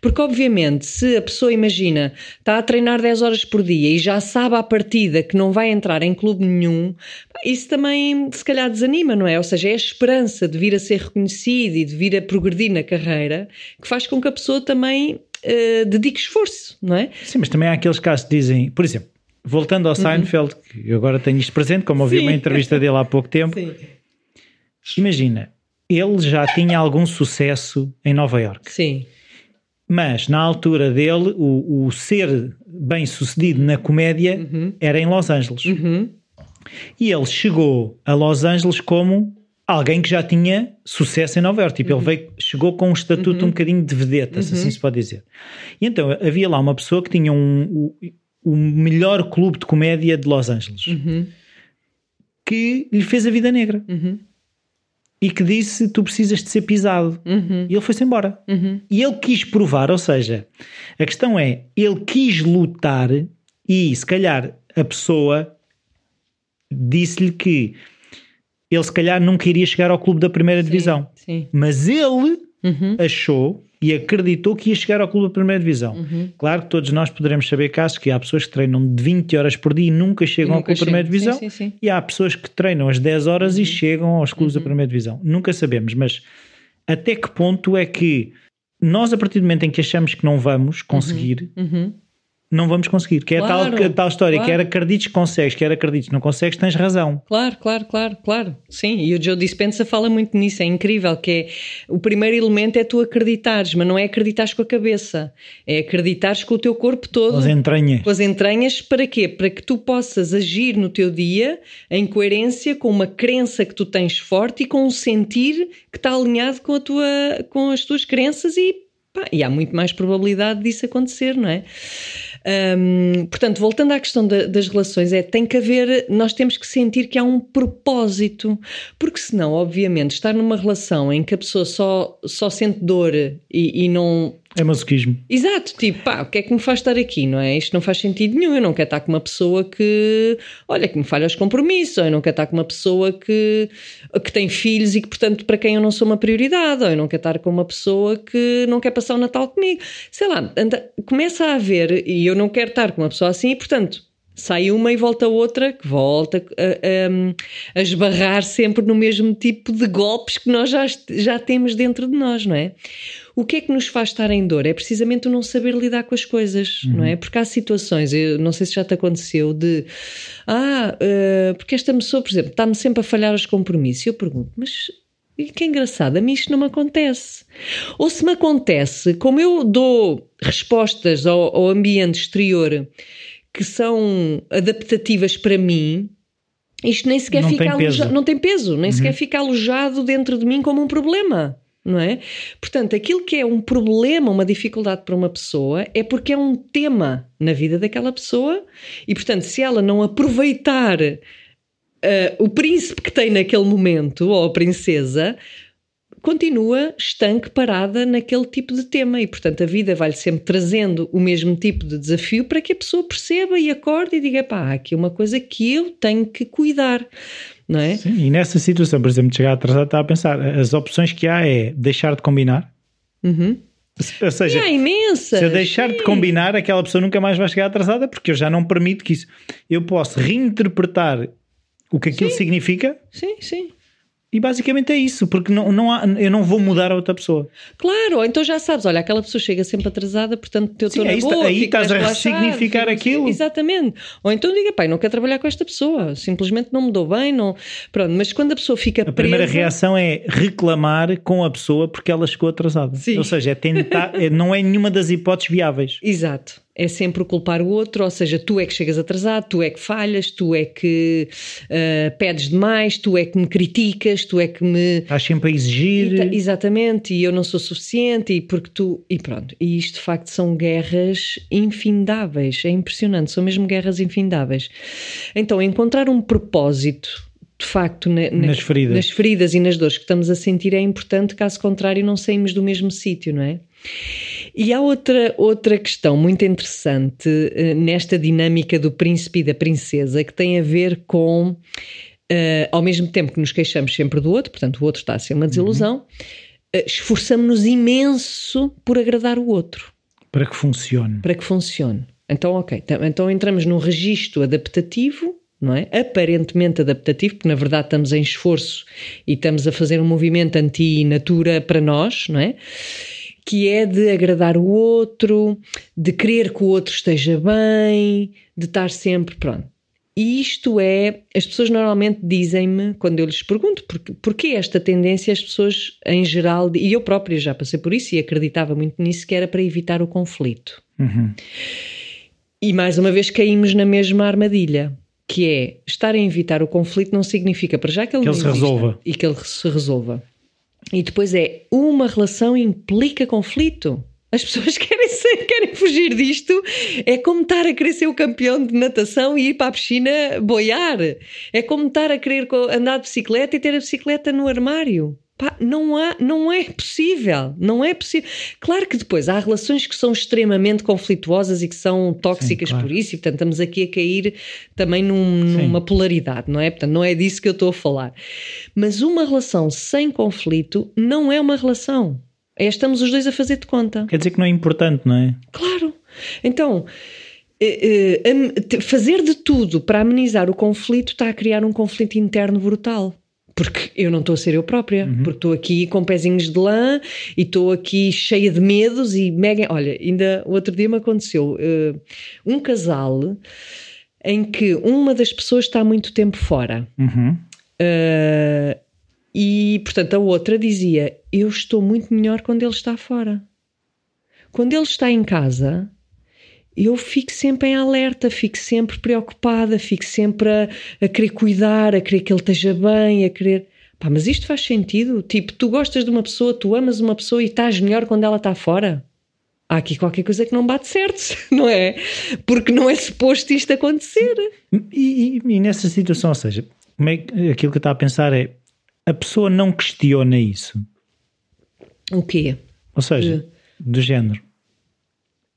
Porque, obviamente, se a pessoa imagina, está a treinar 10 horas por dia e já sabe à partida que não vai entrar em clube nenhum, isso também se calhar desanima, não é? Ou seja, é a esperança de vir a ser reconhecido e de vir a progredir na carreira que faz com que a pessoa também eh, dedique esforço, não é? Sim, mas também há aqueles casos que dizem, por exemplo, voltando ao Seinfeld, que eu agora tenho isto presente, como ouvi Uhum. Sim. uma entrevista dele há pouco tempo, imagina, ele já tinha algum sucesso em Nova York. Sim. Mas na altura dele, o, o ser bem sucedido na comédia era em Los Angeles. Uhum. E ele chegou a Los Angeles como alguém que já tinha sucesso em Nova York. Tipo, ele veio, chegou com um estatuto um bocadinho de vedeta, se assim se pode dizer. E então havia lá uma pessoa que tinha um, o, o melhor clube de comédia de Los Angeles que lhe fez a vida negra. E que disse: Tu precisas de ser pisado. E ele foi-se embora. E ele quis provar, ou seja, a questão é: ele quis lutar e se calhar a pessoa disse-lhe que ele se calhar nunca iria chegar ao clube da primeira divisão. Sim. Mas ele achou e acreditou que ia chegar ao clube da primeira divisão. Uhum. Claro que todos nós poderemos saber casos que há pessoas que treinam de 20 horas por dia e nunca chegam ao nunca clube da primeira divisão. Sim, sim, sim. E há pessoas que treinam às 10 horas Uhum. e chegam aos clubes da primeira divisão. Nunca sabemos, mas até que ponto é que nós, a partir do momento em que achamos que não vamos conseguir, não vamos conseguir? Que é a. Claro, tal, a tal história, claro. quer acredites que consegues, quer acredites que não consegues, tens razão. Claro, claro, claro, claro. Sim, e o Joe Dispenza fala muito nisso, é incrível, que é o primeiro elemento é tu acreditares, mas não é acreditares com a cabeça, é acreditares com o teu corpo todo. As entranhas. Com as entranhas, para quê? Para que tu possas agir no teu dia em coerência com uma crença que tu tens forte e com um sentir que está alinhado com, a tua, com as tuas crenças e, pá, e há muito mais probabilidade disso acontecer, não é? Hum, portanto, voltando à questão da- das relações, é tem que haver, nós temos que sentir que há um propósito, porque senão, obviamente, estar numa relação em que a pessoa só, só sente dor e, e não, É masoquismo. Exato, tipo, pá, o que é que me faz estar aqui, não é? Isto não faz sentido nenhum. Eu não quero estar com uma pessoa que, olha, que me falha os compromissos, ou eu não quero estar com uma pessoa que, que tem filhos e que, portanto, para quem eu não sou uma prioridade, ou eu não quero estar com uma pessoa que não quer passar o Natal comigo. Sei lá, anda- começa a haver, e eu não quero estar com uma pessoa assim, e, portanto, sai uma e volta outra, que volta a, a, a esbarrar sempre no mesmo tipo de golpes que nós já, já temos dentro de nós, não é? O que é que nos faz estar em dor? É precisamente o não saber lidar com as coisas, não é? Porque há situações, eu não sei se já te aconteceu, de ah, eh, porque esta pessoa, por exemplo, está-me sempre a falhar os compromissos. E eu pergunto, mas e que é engraçado, a mim isto não me acontece. Ou se me acontece, como eu dou respostas ao, ao ambiente exterior que são adaptativas para mim, isto nem sequer Não fica tem alojado, não tem peso, nem sequer fica alojado dentro de mim como um problema. Não é? Portanto, aquilo que é um problema, uma dificuldade para uma pessoa, é porque é um tema na vida daquela pessoa, e portanto, se ela não aproveitar uh, o príncipe que tem naquele momento, ou a princesa, continua estanque, parada naquele tipo de tema. E, portanto, a vida vai-lhe sempre trazendo o mesmo tipo de desafio para que a pessoa perceba e acorde e diga: pá, aqui uma coisa que eu tenho que cuidar. Não é? Sim, e nessa situação, por exemplo, de chegar atrasado, estava a pensar, as opções que há é deixar de combinar. Ou seja, E há imensas. se eu deixar de combinar, aquela pessoa nunca mais vai chegar atrasada, porque eu já não permito que isso. Eu posso reinterpretar o que aquilo significa Sim, sim. E basicamente é isso, porque não, não há, eu não vou mudar a outra pessoa. Claro, ou então já sabes, olha, aquela pessoa chega sempre atrasada, portanto eu estou Sim, na aí boa, aí estás a fico- aquilo. Exatamente. Ou então diga, pai, não quero trabalhar com esta pessoa, simplesmente não me dou bem, não... Pronto, mas quando a pessoa fica A primeira presa... reação é reclamar com a pessoa porque ela chegou atrasada. Sim. Ou seja, é tentar, é- não é nenhuma das hipóteses viáveis. Exato. É sempre o culpar o outro, ou seja, tu é que chegas atrasado, tu é que falhas, tu é que ah, pedes demais, tu é que me criticas, tu é que me. Estás sempre a exigir. E ta- Exatamente, e eu não sou suficiente, e porque tu. E pronto. E isto de facto são guerras infindáveis. É impressionante, são mesmo guerras infindáveis. Então, encontrar um propósito. De facto, na- na- Nas feridas. nas feridas e nas dores que estamos a sentir é importante, caso contrário, não saímos do mesmo sítio, não é? E há outra, outra questão muito interessante eh, nesta dinâmica do príncipe e da princesa que tem a ver com, eh, ao mesmo tempo que nos queixamos sempre do outro, portanto, o outro está a ser uma desilusão, eh, esforçamos-nos imenso por agradar o outro Para que funcione. para que funcione. Então, ok, então- então entramos num registro adaptativo, não é? Aparentemente adaptativo, porque na verdade estamos em esforço e estamos a fazer um movimento anti-natura para nós, não é? Que é de agradar o outro, de querer que o outro esteja bem, de estar sempre pronto. E isto é, as pessoas normalmente dizem-me, quando eu lhes pergunto porque, porquê esta tendência, as pessoas em geral, e eu própria já passei por isso e acreditava muito nisso, que era para evitar o conflito. Uhum. E mais uma vez caímos na mesma armadilha, que é estar a evitar o conflito não significa para já que ele, Que não ele se resolva. e que ele se resolva. E depois é uma relação implica conflito. As pessoas querem, ser, querem fugir disto. É como estar a querer ser o campeão de natação e ir para a piscina boiar. É como estar a querer andar de bicicleta e ter a bicicleta no armário. Pá, não, há, não é possível. Não é possível. Claro que depois há relações que são extremamente conflituosas e que são tóxicas claro. por isso, e portanto estamos aqui a cair também num- numa polaridade, não é? Portanto, não é disso que eu estou a falar. Mas uma relação sem conflito não é uma relação. É estamos os dois a fazer de conta. Quer dizer que não é importante, não é? Claro. Então, eh, eh, fazer de tudo para amenizar o conflito está a criar um conflito interno brutal. Porque eu não estou a ser eu própria, porque estou aqui com pezinhos de lã e estou aqui cheia de medos e mega. Olha, ainda o outro dia me aconteceu eh, um casal em que uma das pessoas está muito tempo fora. Uhum. Uh, e, portanto, a outra dizia: Eu estou muito melhor quando ele está fora. Quando ele está em casa, eu fico sempre em alerta, fico sempre preocupada, fico sempre a, a querer cuidar, a querer que ele esteja bem, a querer. Pá, mas isto faz sentido? Tipo, tu gostas de uma pessoa, tu amas uma pessoa e estás melhor quando ela está fora? Há aqui qualquer coisa que não bate certo, não é? Porque não é suposto isto acontecer. E, e- e nessa situação, ou seja, é aquilo que eu estava a pensar é a pessoa não questiona isso. O quê? Ou seja, do género.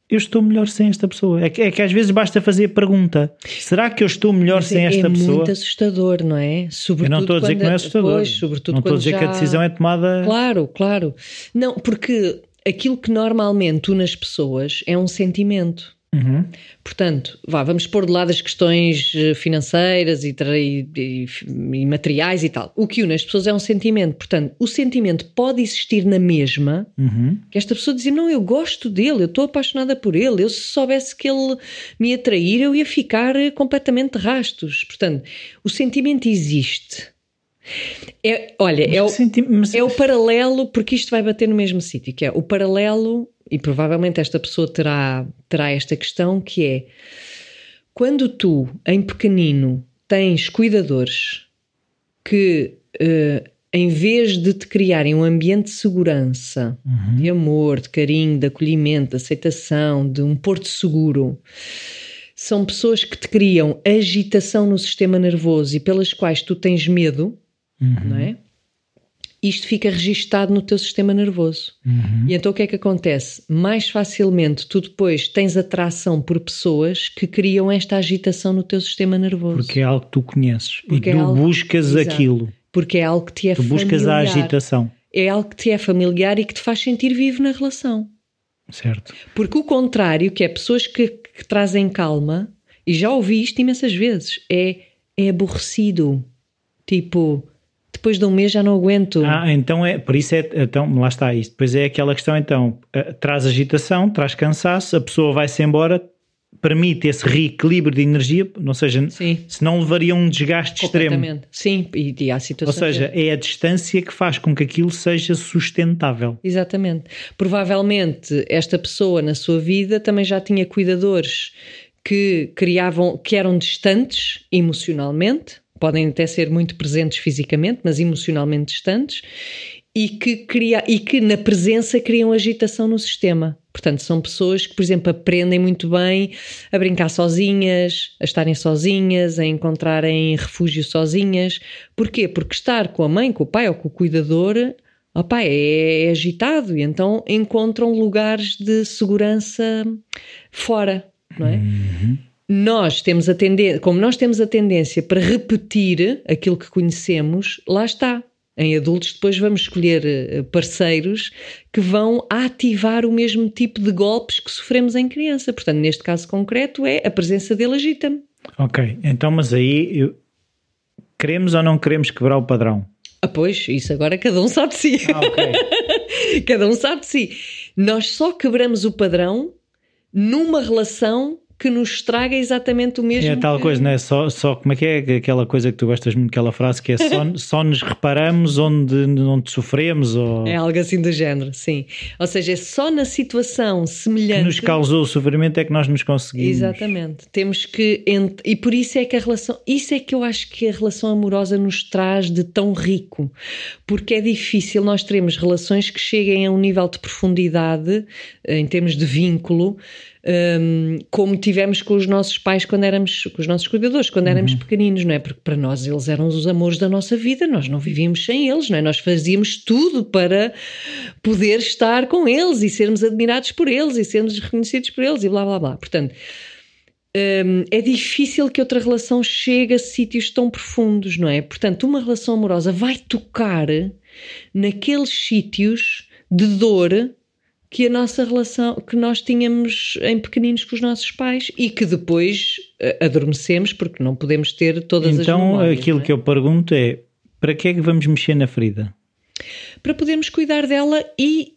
Eu estou melhor sem esta pessoa. É que, é que às vezes basta fazer a pergunta: será que eu estou melhor sem esta é pessoa? muito assustador, não é? Sobretudo Eu não estou a dizer que não é assustador. Pois, sobretudo não estou a dizer que a já- decisão é tomada. Claro, claro. Não, porque aquilo que normalmente une as pessoas é um sentimento. Uhum. Portanto, vá, vamos pôr de lado as questões eh, financeiras e, e- e- e materiais e tal. O que une as pessoas é um sentimento. Portanto, o sentimento pode existir na mesma, Uhum. que esta pessoa dizer, não, eu gosto dele, eu estou apaixonada por ele, eu se soubesse que ele me ia trair, eu ia ficar eh, completamente de rastos. Portanto, o sentimento existe. É, olha, é o, Senti- mas- é o paralelo, porque isto vai bater no mesmo sítio, que é o paralelo, e provavelmente esta pessoa terá, terá esta questão, que é quando tu, em pequenino, tens cuidadores que, eh, em vez de te criarem um ambiente de segurança, de amor, de carinho, de acolhimento, de aceitação, de um porto seguro, são pessoas que te criam agitação no sistema nervoso e pelas quais tu tens medo, não é? Isto fica registado no teu sistema nervoso. E então o que é que acontece? Mais facilmente tu depois tens atração por pessoas que criam esta agitação no teu sistema nervoso. Porque é algo que tu conheces Porque e é tu algo- buscas Exato. aquilo. Porque é algo que te é Tu buscas a familiar. agitação. É algo que te é familiar e que te faz sentir vivo na relação. Certo. Porque o contrário, que é pessoas que, que trazem calma, e já ouvi isto imensas vezes, é, é aborrecido. Tipo, depois de um mês já não aguento. Ah, então é, por isso é, então lá está isso. Depois é aquela questão, então, uh, traz agitação, traz cansaço, a pessoa vai-se embora, permite esse reequilíbrio de energia, ou seja, Sim. senão levaria um desgaste extremo. Sim, e, e há Ou situações. seja, é a distância que faz com que aquilo seja sustentável. Exatamente. Provavelmente esta pessoa na sua vida também já tinha cuidadores que criavam, que eram distantes emocionalmente, podem até ser muito presentes fisicamente, mas emocionalmente distantes, e que, cria, e que na presença criam agitação no sistema. Portanto, são pessoas que, por exemplo, aprendem muito bem a brincar sozinhas, a estarem sozinhas, a encontrarem refúgio sozinhas. Porquê? Porque estar com a mãe, com o pai ou com o cuidador opa, é, é agitado e então encontram lugares de segurança fora, não é? Nós temos a tendência, como nós temos a tendência para repetir aquilo que conhecemos, lá está. Em adultos, depois vamos escolher eh, parceiros que vão ativar o mesmo tipo de golpes que sofremos em criança. Portanto, neste caso concreto, é a presença dele agita-me. Ok, então, mas aí eu- queremos ou não queremos quebrar o padrão? Ah, pois, isso agora cada um sabe de si. Ah, ok. Cada um sabe de si. Nós só quebramos o padrão numa relação que nos traga exatamente o mesmo. É tal que- coisa, não é? Só, só como é que é aquela coisa que tu gostas muito, aquela frase que é só, só nos reparamos onde, onde sofremos ou É algo assim do género, sim. Ou seja, é só na situação que semelhante. nos causou o sofrimento é que nós nos conseguimos. Exatamente. Temos que. ent- E por isso é que a relação. Isso é que eu acho que a relação amorosa nos traz de tão rico. Porque é difícil nós termos relações que cheguem a um nível de profundidade, eh, em termos de vínculo, hum, como tivemos com os nossos pais quando éramos. com os nossos cuidadores, quando éramos pequeninos, não é? Porque para nós eles eram os amores da nossa vida, nós não vivíamos sem eles, não é? Nós fazíamos tudo para poder estar com eles e sermos admirados por eles e sermos reconhecidos por eles e blá blá blá. Portanto, hum, é difícil que outra relação chegue a sítios tão profundos, não é? Portanto, uma relação amorosa vai tocar naqueles sítios de dor que a nossa relação, que nós tínhamos em pequeninos com os nossos pais e que depois eh, adormecemos porque não podemos ter todas as Então memórias. aquilo não é? que eu pergunto é para que é que vamos mexer na ferida? para podermos cuidar dela e,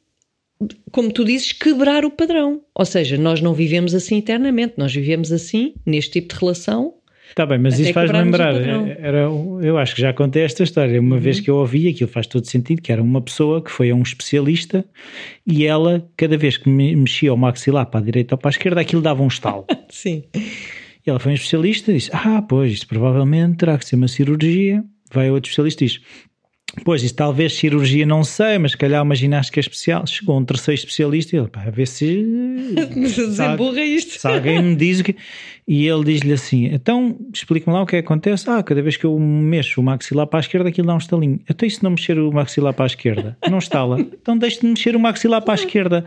como tu dizes, quebrar o padrão. Ou seja, nós não vivemos assim eternamente, nós vivemos assim, neste tipo de relação. Está bem, mas Até isso faz-me lembrar. Uhum. Era, eu acho que já contei esta história. Uma vez que eu ouvi, aquilo faz todo sentido, que era uma pessoa que foi a um especialista e ela, cada vez que me- mexia o maxilar para a direita ou para a esquerda, aquilo dava um estalo. Sim. E ela foi um especialista e disse: Ah, pois, isto provavelmente terá que ser uma cirurgia. Vai a outro especialista e diz: Pois, isso talvez cirurgia não sei, mas se calhar uma ginástica especial. Chegou um terceiro especialista e ele, pá, a ver se. Desemburra isto. se alguém me diz o que. E ele diz-lhe assim: Então, explica-me lá o que é que acontece. Ah, cada vez que eu mexo o maxilar para a esquerda, aquilo dá um estalinho. E se não mexer o maxilar para a esquerda? Não estala. Então, deixe de mexer o maxilar para a esquerda.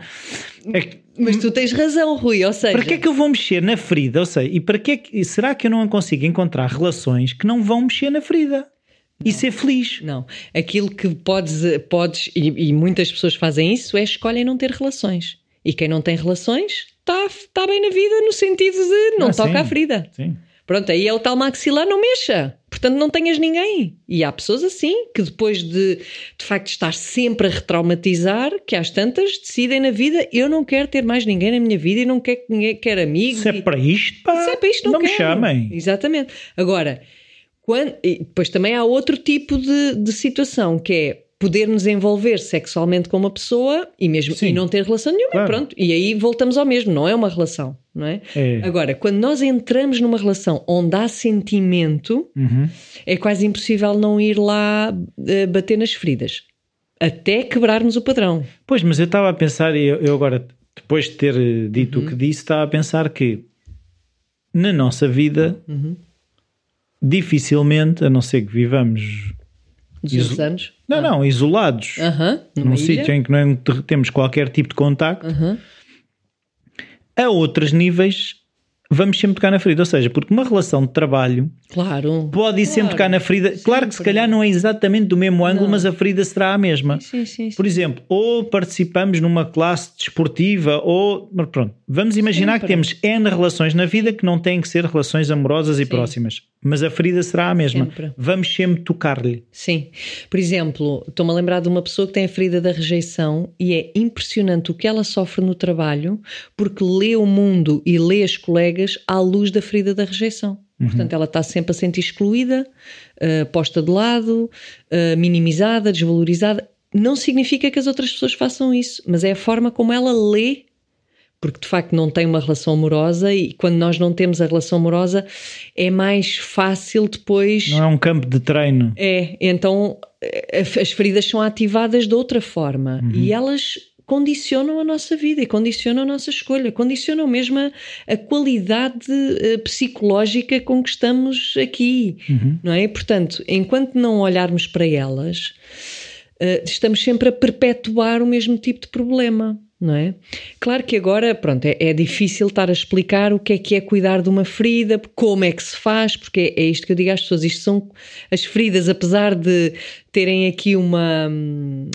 É que- Mas tu tens razão, Rui. Ou seja, para que é que eu vou mexer na ferida? Eu sei. E para que é que, será que eu não consigo encontrar relações que não vão mexer na ferida? E ser feliz? Não, aquilo que podes, podes e, e muitas pessoas fazem isso, é escolhem não ter relações. E quem não tem relações está tá bem na vida no sentido de não Ah, toca sim. à ferida. Sim. Pronto, aí é o tal maxilar, não mexa. Portanto, não tenhas ninguém. E há pessoas assim, que depois de, de facto, estar sempre a retraumatizar, que às tantas decidem na vida, eu não quero ter mais ninguém na minha vida e não quero que ninguém quer amigos. Se é para isto, pá, se é para isto, não, me quero. chamem. Exatamente. Agora, quando, e depois também há outro tipo de, de situação, que é poder nos envolver sexualmente com uma pessoa e mesmo Sim. e não ter relação nenhuma, Claro. pronto. E aí voltamos ao mesmo, não é uma relação, não é? É. Agora, quando nós entramos numa relação onde há sentimento, Uhum. é quase impossível não ir lá eh, bater nas feridas. Até quebrarmos o padrão. Pois, mas eu estava a pensar, e eu, eu agora, depois de ter eh, dito Uhum. o que disse, estava a pensar que na nossa vida, Uhum. Dificilmente, a não ser que vivamos. Iso- anos. Não, não, isolados. Aham. numa num sítio em que não temos qualquer tipo de contacto, Aham. a outros níveis vamos sempre tocar na ferida. Ou seja, porque uma relação de trabalho Claro. pode ir sempre Claro, tocar na ferida. Claro que se sempre. calhar não é exatamente do mesmo ângulo, Não. mas a ferida será a mesma. Sim, sim, sim. Por exemplo, ou participamos numa classe desportiva, ou. Pronto, vamos imaginar que Sempre. temos N relações na vida que não têm que ser relações amorosas e próximas. Mas a ferida será a mesma. Sempre. Vamos sempre tocar-lhe. Sim. Por exemplo, estou-me a lembrar de uma pessoa que tem a ferida da rejeição e é impressionante o que ela sofre no trabalho porque lê o mundo e lê as colegas à luz da ferida da rejeição. Portanto, ela está sempre a sentir excluída, uh, posta de lado, uh, minimizada, desvalorizada. Não significa que as outras pessoas façam isso, mas é a forma como ela lê porque de facto não tem uma relação amorosa e quando nós não temos a relação amorosa é mais fácil depois. Não é um campo de treino. É, então eh, as feridas são ativadas de outra forma uhum. e elas condicionam a nossa vida e condicionam a nossa escolha, condicionam mesmo a, a qualidade uh, psicológica com que estamos aqui, uhum. não é? Portanto, enquanto não olharmos para elas, uh, estamos sempre a perpetuar o mesmo tipo de problema não é? Claro que agora, pronto, é, é, difícil estar a explicar o que é que é cuidar de uma ferida, como é que se faz, porque é, é isto que eu digo às pessoas, isto são as feridas, apesar de terem aqui uma, hum,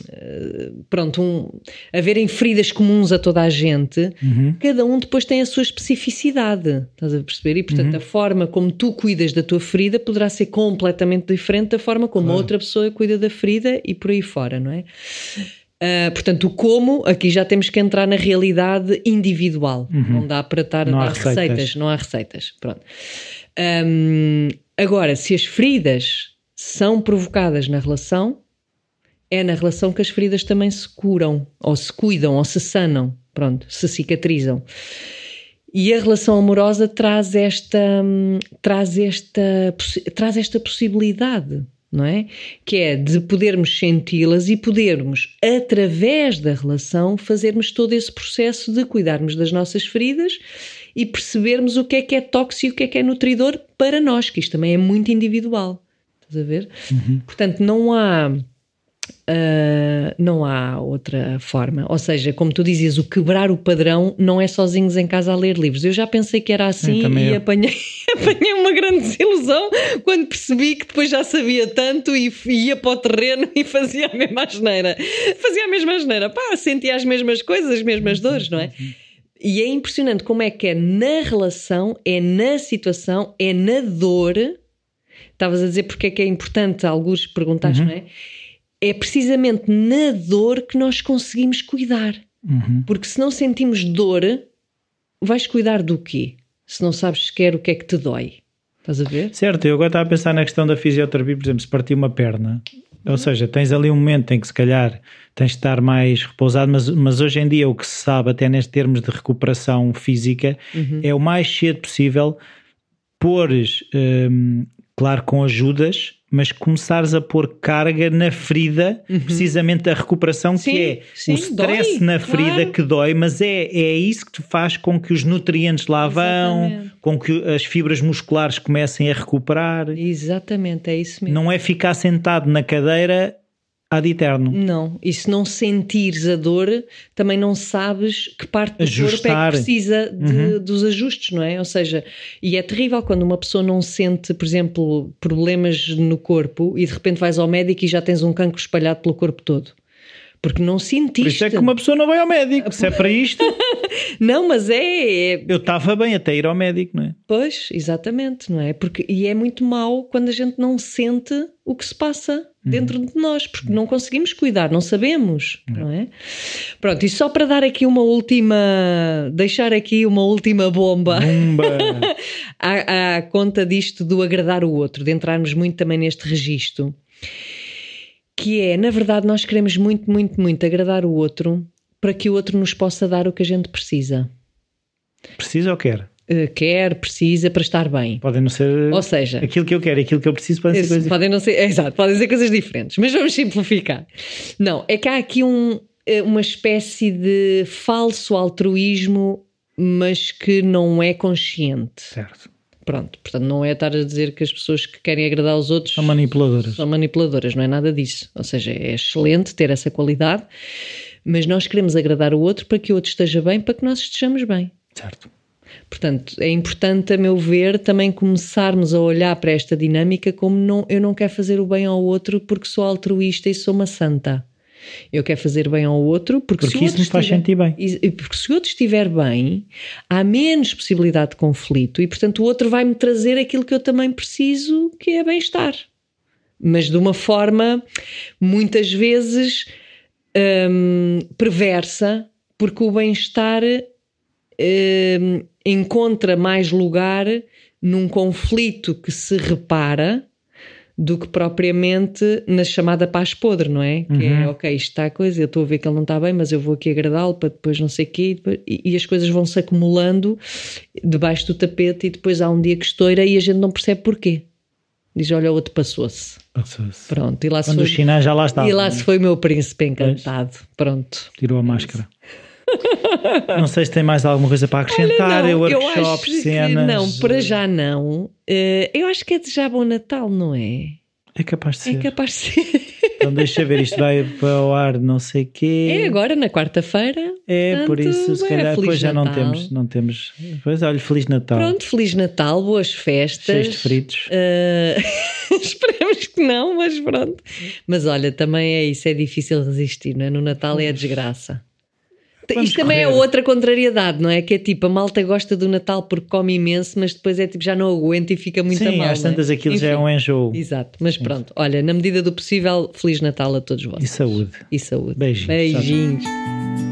pronto, um, haverem feridas comuns a toda a gente, uhum. cada um depois tem a sua especificidade, estás a perceber? E portanto uhum. a forma como tu cuidas da tua ferida poderá ser completamente diferente da forma como claro. outra pessoa cuida da ferida e por aí fora, não é? Uh, portanto, o como, aqui já temos que entrar na realidade individual. Uhum. Não dá para estar a dar receitas. receitas. não há receitas. Pronto. Um, agora, se as feridas são provocadas na relação, é na relação que as feridas também se curam, ou se cuidam, ou se sanam, pronto, se cicatrizam. E a relação amorosa traz esta, hum, traz esta, traz esta possibilidade não é? Que é de podermos senti-las e podermos, através da relação, fazermos todo esse processo de cuidarmos das nossas feridas e percebermos o que é que é tóxico e o que é que é nutridor para nós, que isto também é muito individual. Estás a ver? Uhum. Portanto, não há Uh, não há outra forma. Ou seja, como tu dizias, o quebrar o padrão não é sozinhos em casa a ler livros. Eu já pensei que era assim e apanhei, apanhei uma grande desilusão quando percebi que depois já sabia tanto e ia para o terreno e fazia a mesma asneira. Fazia a mesma asneira. Pá, sentia as mesmas coisas, as mesmas dores, não é? E é impressionante como é que é na relação, é na situação, é na dor. Estavas a dizer porque é que é importante, alguns perguntaste, uhum. não é? É precisamente na dor que nós conseguimos cuidar. Uhum. Porque se não sentimos dor, vais cuidar do quê? Se não sabes sequer o que é que te dói. Estás a ver? Certo, eu agora estava a pensar na questão da fisioterapia, por exemplo, se partir uma perna, ou seja, tens ali um momento em que se calhar tens de estar mais repousado, mas, mas hoje em dia o que se sabe, até nestes termos de recuperação física, uhum. é o mais cedo possível pôres, hum, claro, com ajudas, mas começares a pôr carga na ferida, uhum. precisamente a recuperação, sim, que é sim, o stress dói, na ferida claro. que dói, mas é, é isso que te faz com que os nutrientes lá Exatamente. vão, com que as fibras musculares comecem a recuperar. Exatamente, é isso mesmo. Não é ficar sentado na cadeira ad eterno. Não, e se não sentires a dor, também não sabes que parte do Ajustar. corpo é que precisa de, uhum. dos ajustes, não é? Ou seja, e é terrível quando uma pessoa não sente, por exemplo, problemas no corpo e de repente vais ao médico e já tens um cancro espalhado pelo corpo todo porque não sentiste. Por isso é que uma pessoa não vai ao médico, se é para isto. não, mas é. é... Eu estava bem até ir ao médico, não é? Pois, exatamente, não é? Porque, e é muito mau quando a gente não sente o que se passa dentro uhum. de nós, porque não conseguimos cuidar, não sabemos, não, não é? Pronto, e só para dar aqui uma última, deixar aqui uma última bomba, bomba. à, à conta disto do agradar o outro, de entrarmos muito também neste registro que é, na verdade, nós queremos muito, muito, muito agradar o outro para que o outro nos possa dar o que a gente precisa. Precisa ou quer? Uh, quer, precisa para estar bem. Podem não ser. Ou seja, aquilo que eu quero e aquilo que eu preciso podem ser coisas podem não ser, é, Exato, podem ser coisas diferentes, mas vamos simplificar. Não, é que há aqui um, eh, uma espécie de falso altruísmo, mas que não é consciente. Certo. Pronto, portanto, não é estar a dizer que as pessoas que querem agradar aos outros são manipuladoras. São manipuladoras, não é nada disso. Ou seja, é excelente ter essa qualidade, mas nós queremos agradar o outro para que o outro esteja bem, para que nós estejamos bem. Certo. Portanto, é importante, a meu ver, também começarmos a olhar para esta dinâmica como não, eu não quero fazer o bem ao outro porque sou altruísta e sou uma santa. Eu quero fazer bem ao outro porque, Porque se isso outro me faz estiver- sentir bem. porque se o outro estiver bem, há menos possibilidade de conflito e, portanto, o outro vai-me trazer aquilo que eu também preciso, que é bem-estar. Mas de uma forma, muitas vezes, hum, perversa, porque o bem-estar hum, encontra mais lugar num conflito que se repara do que propriamente na chamada paz podre, não é? Que é, ok, isto está a coisa, eu estou a ver que ele não está bem, mas eu vou aqui agradá-lo para depois não sei o quê, e, depois- e- as coisas vão se acumulando debaixo do tapete e depois há um dia que estoura e a gente não percebe porquê. Diz, olha, o outro passou-se. Passou-se. Pronto, e lá se Quando foi, os sinais já lá estavam. e lá se foi o meu príncipe encantado. Pronto. Tirou a máscara. não sei se tem mais alguma coisa para acrescentar. Olha, é não, acho que cenas. Não, para já não. Eh, eu acho que é de já bom Natal, não é? É capaz de É ser. capaz de ser. Então deixa ver, isto vai para o ar não sei quê. É agora, na quarta-feira. É, por Portanto, isso, se é, calhar, depois já não temos, não temos. Pois olha, Feliz Natal. Pronto, Feliz Natal, boas festas. Cheios de fritos. Eh, esperemos que não, mas pronto. Mas olha, também é isso, é difícil resistir, não é? No Natal é a desgraça. Vamos Isto também é correr. outra contrariedade, não é? Que é tipo, a malta gosta do Natal porque come imenso, mas depois é tipo, já não aguenta e fica muito Sim, mal. às não é? tantas aquilo já é Enfim. um enjoo. Exato, mas pronto, olha, na medida do possível, Feliz Natal a todos vocês. E saúde. E saúde. Beijinhos. Beijinhos.